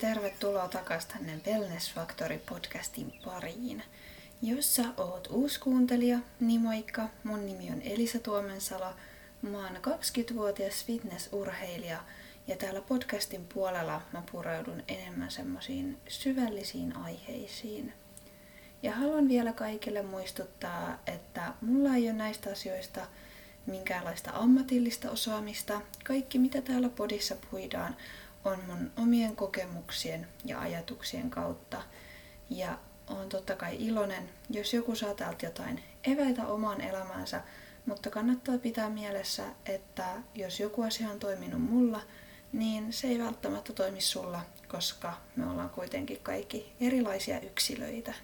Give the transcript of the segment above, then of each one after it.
tervetuloa takaisin tänne Wellness Factory podcastin pariin. Jos sä oot uusi kuuntelija, niin moikka, mun nimi on Elisa Tuomensalo. Mä oon 20-vuotias fitnessurheilija ja täällä podcastin puolella mä pureudun enemmän semmoisiin syvällisiin aiheisiin. Ja haluan vielä kaikille muistuttaa, että mulla ei ole näistä asioista minkäänlaista ammatillista osaamista. Kaikki mitä täällä podissa puidaan on mun omien kokemuksien ja ajatuksien kautta. Ja on totta kai iloinen, jos joku saa täältä jotain eväitä omaan elämäänsä, mutta kannattaa pitää mielessä, että jos joku asia on toiminut mulla, niin se ei välttämättä toimi sulla, koska me ollaan kuitenkin kaikki erilaisia yksilöitä.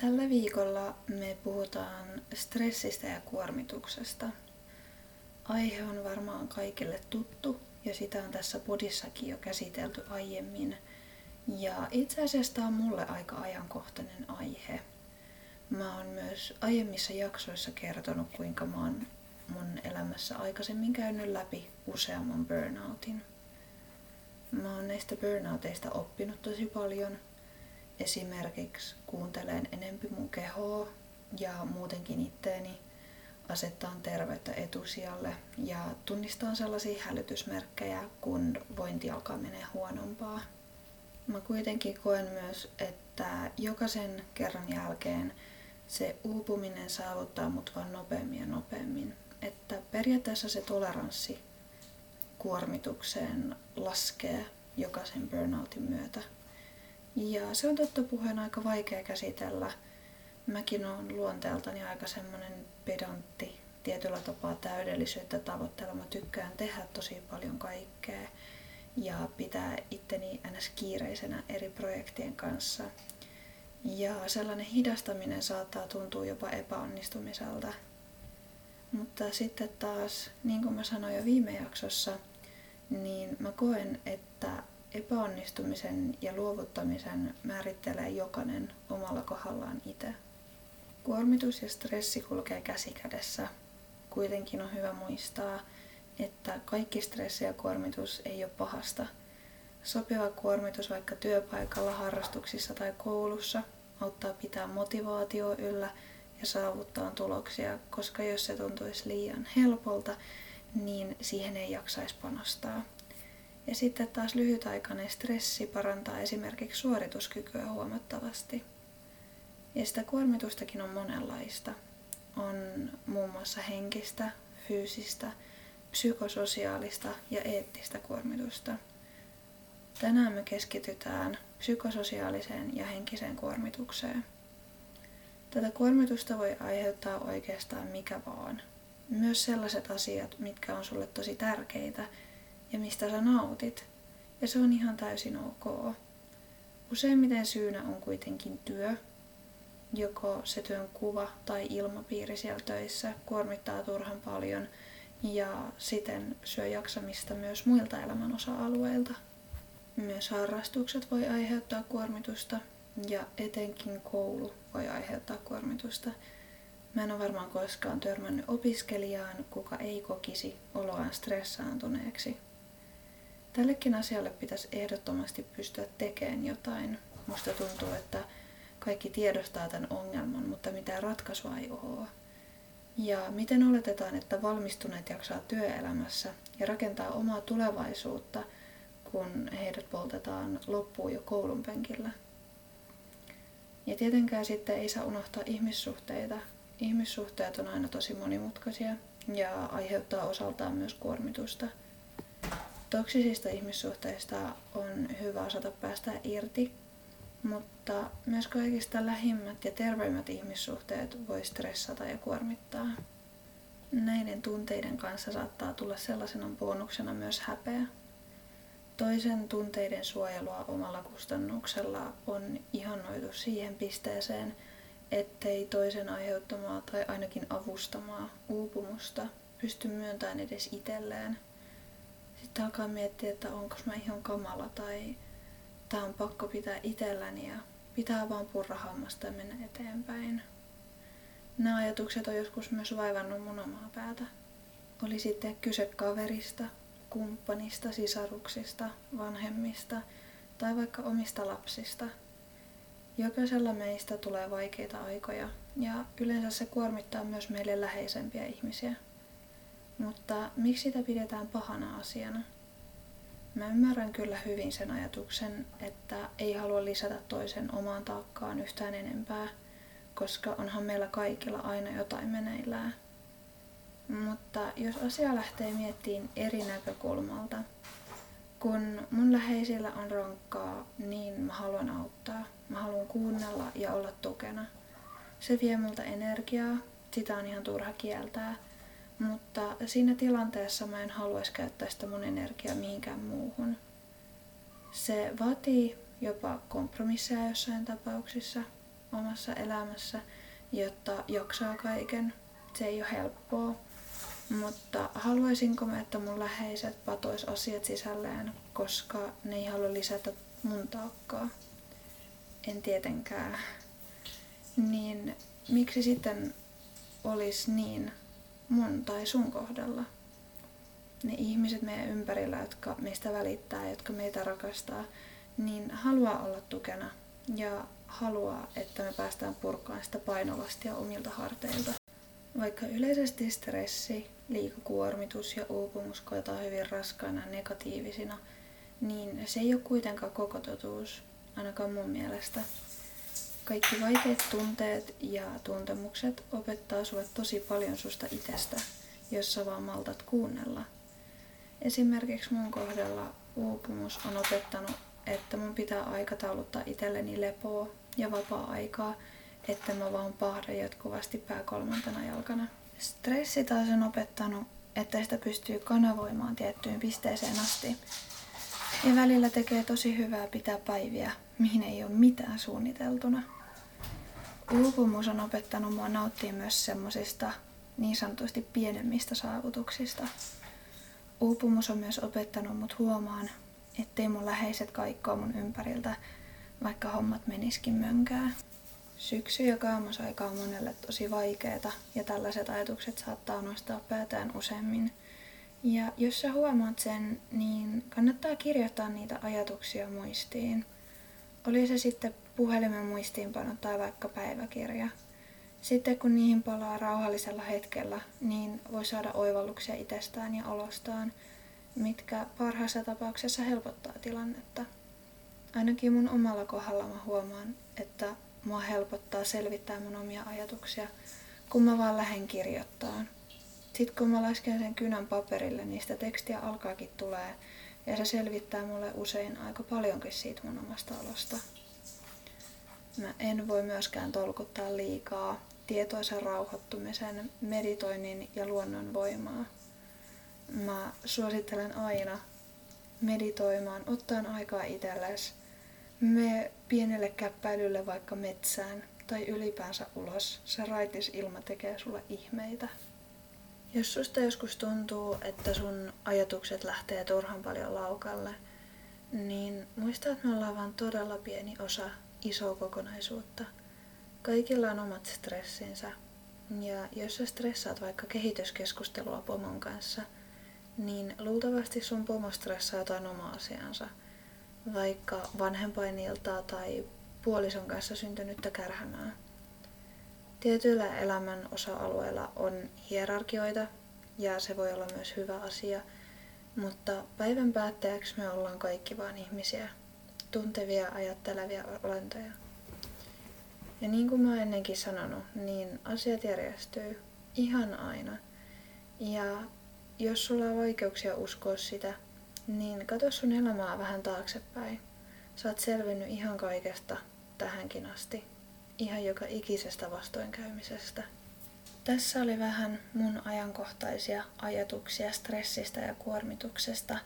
Tällä viikolla me puhutaan stressistä ja kuormituksesta. Aihe on varmaan kaikille tuttu ja sitä on tässä podissakin jo käsitelty aiemmin. Ja itse asiassa tämä on mulle aika ajankohtainen aihe. Mä oon myös aiemmissa jaksoissa kertonut, kuinka mä oon mun elämässä aikaisemmin käynyt läpi useamman burnoutin. Mä oon näistä burnouteista oppinut tosi paljon. Esimerkiksi kuuntelen enempi mun kehoa ja muutenkin itteeni asettaa terveyttä etusijalle ja tunnistaa sellaisia hälytysmerkkejä, kun vointi alkaa menee huonompaa. Mä kuitenkin koen myös, että jokaisen kerran jälkeen se uupuminen saavuttaa mut vaan nopeammin ja nopeammin. Että periaatteessa se toleranssi kuormitukseen laskee jokaisen burnoutin myötä. Ja se on totta puheen aika vaikea käsitellä. Mäkin olen luonteeltani aika semmoinen pedantti, tietyllä tapaa täydellisyyttä tavoitteella. Mä tykkään tehdä tosi paljon kaikkea ja pitää itteni ns. kiireisenä eri projektien kanssa. Ja sellainen hidastaminen saattaa tuntua jopa epäonnistumiselta. Mutta sitten taas, niin kuin mä sanoin jo viime jaksossa, niin mä koen, että epäonnistumisen ja luovuttamisen määrittelee jokainen omalla kohdallaan itse. Kuormitus ja stressi kulkee käsi kädessä. Kuitenkin on hyvä muistaa, että kaikki stressi ja kuormitus ei ole pahasta. Sopiva kuormitus vaikka työpaikalla, harrastuksissa tai koulussa auttaa pitää motivaatio yllä ja saavuttaa tuloksia, koska jos se tuntuisi liian helpolta, niin siihen ei jaksaisi panostaa. Ja sitten taas lyhytaikainen stressi parantaa esimerkiksi suorituskykyä huomattavasti. Ja sitä kuormitustakin on monenlaista. On muun muassa henkistä, fyysistä, psykososiaalista ja eettistä kuormitusta. Tänään me keskitytään psykososiaaliseen ja henkiseen kuormitukseen. Tätä kuormitusta voi aiheuttaa oikeastaan mikä vaan. Myös sellaiset asiat, mitkä on sulle tosi tärkeitä ja mistä sä nautit. Ja se on ihan täysin ok. Useimmiten syynä on kuitenkin työ, joko se työn kuva tai ilmapiiri siellä töissä kuormittaa turhan paljon ja siten syö jaksamista myös muilta elämän osa-alueilta. Myös harrastukset voi aiheuttaa kuormitusta ja etenkin koulu voi aiheuttaa kuormitusta. Mä en ole varmaan koskaan törmännyt opiskelijaan, kuka ei kokisi oloaan stressaantuneeksi. Tällekin asialle pitäisi ehdottomasti pystyä tekemään jotain. Musta tuntuu, että kaikki tiedostaa tämän ongelman, mutta mitään ratkaisua ei ole. Ja miten oletetaan, että valmistuneet jaksaa työelämässä ja rakentaa omaa tulevaisuutta, kun heidät poltetaan loppuun jo koulun penkillä? Ja tietenkään sitten ei saa unohtaa ihmissuhteita. Ihmissuhteet on aina tosi monimutkaisia ja aiheuttaa osaltaan myös kuormitusta. Toksisista ihmissuhteista on hyvä osata päästä irti mutta myös kaikista lähimmät ja terveimmät ihmissuhteet voi stressata ja kuormittaa. Näiden tunteiden kanssa saattaa tulla sellaisena bonuksena myös häpeä. Toisen tunteiden suojelua omalla kustannuksella on ihannoitu siihen pisteeseen, ettei toisen aiheuttamaa tai ainakin avustamaa uupumusta pysty myöntämään edes itselleen. Sitten alkaa miettiä, että onko mä ihan kamala tai tämä on pakko pitää itselläni ja pitää vaan purra hammasta ja mennä eteenpäin. Nämä ajatukset on joskus myös vaivannut mun omaa päätä. Oli sitten kyse kaverista, kumppanista, sisaruksista, vanhemmista tai vaikka omista lapsista. Jokaisella meistä tulee vaikeita aikoja ja yleensä se kuormittaa myös meille läheisempiä ihmisiä. Mutta miksi sitä pidetään pahana asiana? Mä ymmärrän kyllä hyvin sen ajatuksen, että ei halua lisätä toisen omaan taakkaan yhtään enempää, koska onhan meillä kaikilla aina jotain meneillään. Mutta jos asia lähtee miettiin eri näkökulmalta, kun mun läheisillä on rankkaa, niin mä haluan auttaa. Mä haluan kuunnella ja olla tukena. Se vie multa energiaa, sitä on ihan turha kieltää, mutta siinä tilanteessa mä en haluaisi käyttää sitä mun energiaa mihinkään muuhun. Se vaatii jopa kompromisseja jossain tapauksissa omassa elämässä, jotta jaksaa kaiken. Se ei ole helppoa, mutta haluaisinko mä, että mun läheiset patois asiat sisälleen, koska ne ei halua lisätä mun taakkaa? En tietenkään. Niin miksi sitten olisi niin mun tai sun kohdalla? Ne ihmiset meidän ympärillä, jotka meistä välittää, jotka meitä rakastaa, niin haluaa olla tukena ja haluaa, että me päästään purkaan sitä painolastia omilta harteilta. Vaikka yleisesti stressi, liikakuormitus ja uupumus koetaan hyvin raskaina negatiivisina, niin se ei ole kuitenkaan koko totuus, ainakaan mun mielestä. Kaikki vaikeat tunteet ja tuntemukset opettaa sulle tosi paljon susta itsestä, jos sä vaan maltat kuunnella. Esimerkiksi mun kohdalla uupumus on opettanut, että mun pitää aikatauluttaa itselleni lepoa ja vapaa-aikaa että mä vaan pahdan jatkuvasti pää kolmantena jalkana. Stressi taas on opettanut, että sitä pystyy kanavoimaan tiettyyn pisteeseen asti. Ja välillä tekee tosi hyvää pitää päiviä, mihin ei ole mitään suunniteltuna. Uupumus on opettanut mua nauttia myös semmosista niin sanotusti pienemmistä saavutuksista. Uupumus on myös opettanut mut huomaan, ettei mun läheiset kaikkoa mun ympäriltä, vaikka hommat meniskin mönkää. Syksy ja kaamosaika on monelle tosi vaikeeta ja tällaiset ajatukset saattaa nostaa päätään useammin. Ja jos sä huomaat sen, niin kannattaa kirjoittaa niitä ajatuksia muistiin. Oli se sitten puhelimen muistiinpano tai vaikka päiväkirja. Sitten kun niihin palaa rauhallisella hetkellä, niin voi saada oivalluksia itsestään ja olostaan, mitkä parhaassa tapauksessa helpottaa tilannetta. Ainakin mun omalla kohdalla mä huomaan, että mua helpottaa selvittää mun omia ajatuksia, kun mä vaan lähden kirjoittaa. Sitten kun mä lasken sen kynän paperille, niin sitä tekstiä alkaakin tulee ja se selvittää mulle usein aika paljonkin siitä mun omasta olosta. Mä en voi myöskään tolkuttaa liikaa tietoisen rauhoittumisen, meditoinnin ja luonnon voimaa. Mä suosittelen aina meditoimaan, ottaen aikaa itsellesi me pienelle käppäilylle vaikka metsään tai ylipäänsä ulos. Se raitis ilma tekee sulle ihmeitä. Jos susta joskus tuntuu, että sun ajatukset lähtee turhan paljon laukalle, niin muista, että me ollaan vain todella pieni osa isoa kokonaisuutta. Kaikilla on omat stressinsä. Ja jos sä stressaat vaikka kehityskeskustelua pomon kanssa, niin luultavasti sun pomo stressaa jotain omaa asiansa – vaikka vanhempainilta tai puolison kanssa syntynyttä kärhämää. Tietyillä elämän osa-alueilla on hierarkioita ja se voi olla myös hyvä asia, mutta päivän päätteeksi me ollaan kaikki vain ihmisiä, tuntevia, ajattelevia olentoja. Ja niin kuin mä ennenkin sanonut, niin asiat järjestyy ihan aina. Ja jos sulla on vaikeuksia uskoa sitä, niin kato sun elämää vähän taaksepäin. Sä oot selvinnyt ihan kaikesta tähänkin asti. Ihan joka ikisestä vastoinkäymisestä. Tässä oli vähän mun ajankohtaisia ajatuksia stressistä ja kuormituksesta.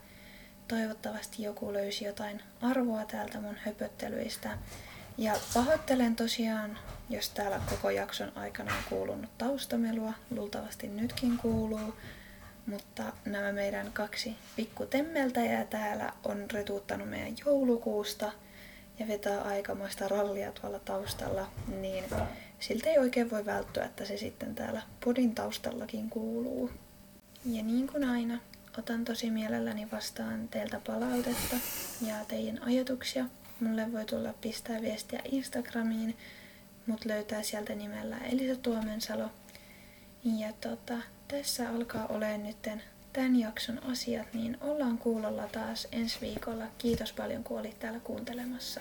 Toivottavasti joku löysi jotain arvoa täältä mun höpöttelyistä. Ja pahoittelen tosiaan, jos täällä koko jakson aikana on kuulunut taustamelua. Luultavasti nytkin kuuluu. Mutta nämä meidän kaksi pikkutemmeltäjää täällä on retuuttanut meidän joulukuusta ja vetää aikamoista rallia tuolla taustalla, niin siltä ei oikein voi välttyä, että se sitten täällä podin taustallakin kuuluu. Ja niin kuin aina, otan tosi mielelläni vastaan teiltä palautetta ja teidän ajatuksia. Mulle voi tulla pistää viestiä Instagramiin, mut löytää sieltä nimellä Elisa Tuomensalo. Ja tota, tässä alkaa olemaan nyt tämän jakson asiat, niin ollaan kuulolla taas ensi viikolla. Kiitos paljon kun olit täällä kuuntelemassa.